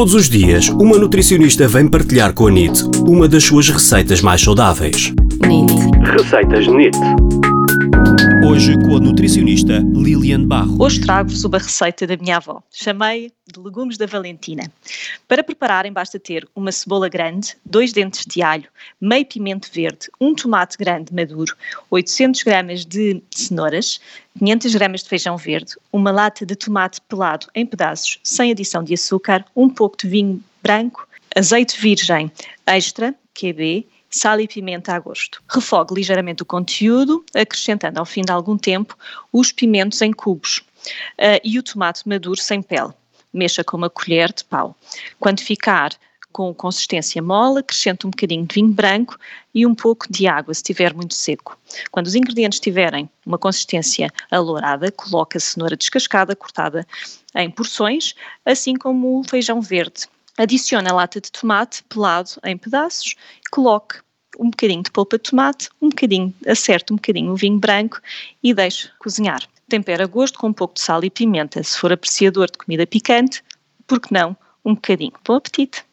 Todos os dias, uma nutricionista vem partilhar com a NIT uma das suas receitas mais saudáveis. NIT. Receitas NIT. Hoje com a nutricionista Lilian Barro. Hoje trago-vos uma receita da minha avó. Chamei de legumes da Valentina. Para prepararem basta ter uma cebola grande, dois dentes de alho, meio pimento verde, um tomate grande maduro, 800 gramas de cenouras, 500 gramas de feijão verde, uma lata de tomate pelado em pedaços, sem adição de açúcar, um pouco de vinho branco, azeite virgem extra, QB, sal e pimenta a gosto. Refogue ligeiramente o conteúdo, acrescentando ao fim de algum tempo os pimentos em cubos uh, e o tomate maduro sem pele. Mexa com uma colher de pau. Quando ficar com consistência mole, acrescente um bocadinho de vinho branco e um pouco de água, se estiver muito seco. Quando os ingredientes tiverem uma consistência alourada, coloque a cenoura descascada, cortada em porções, assim como o feijão verde. Adicione a lata de tomate pelado em pedaços, coloque um bocadinho de polpa de tomate, um bocadinho, acerte um bocadinho o vinho branco e deixe cozinhar. Tempera a gosto com um pouco de sal e pimenta. Se for apreciador de comida picante, por que não um bocadinho? Bom apetite!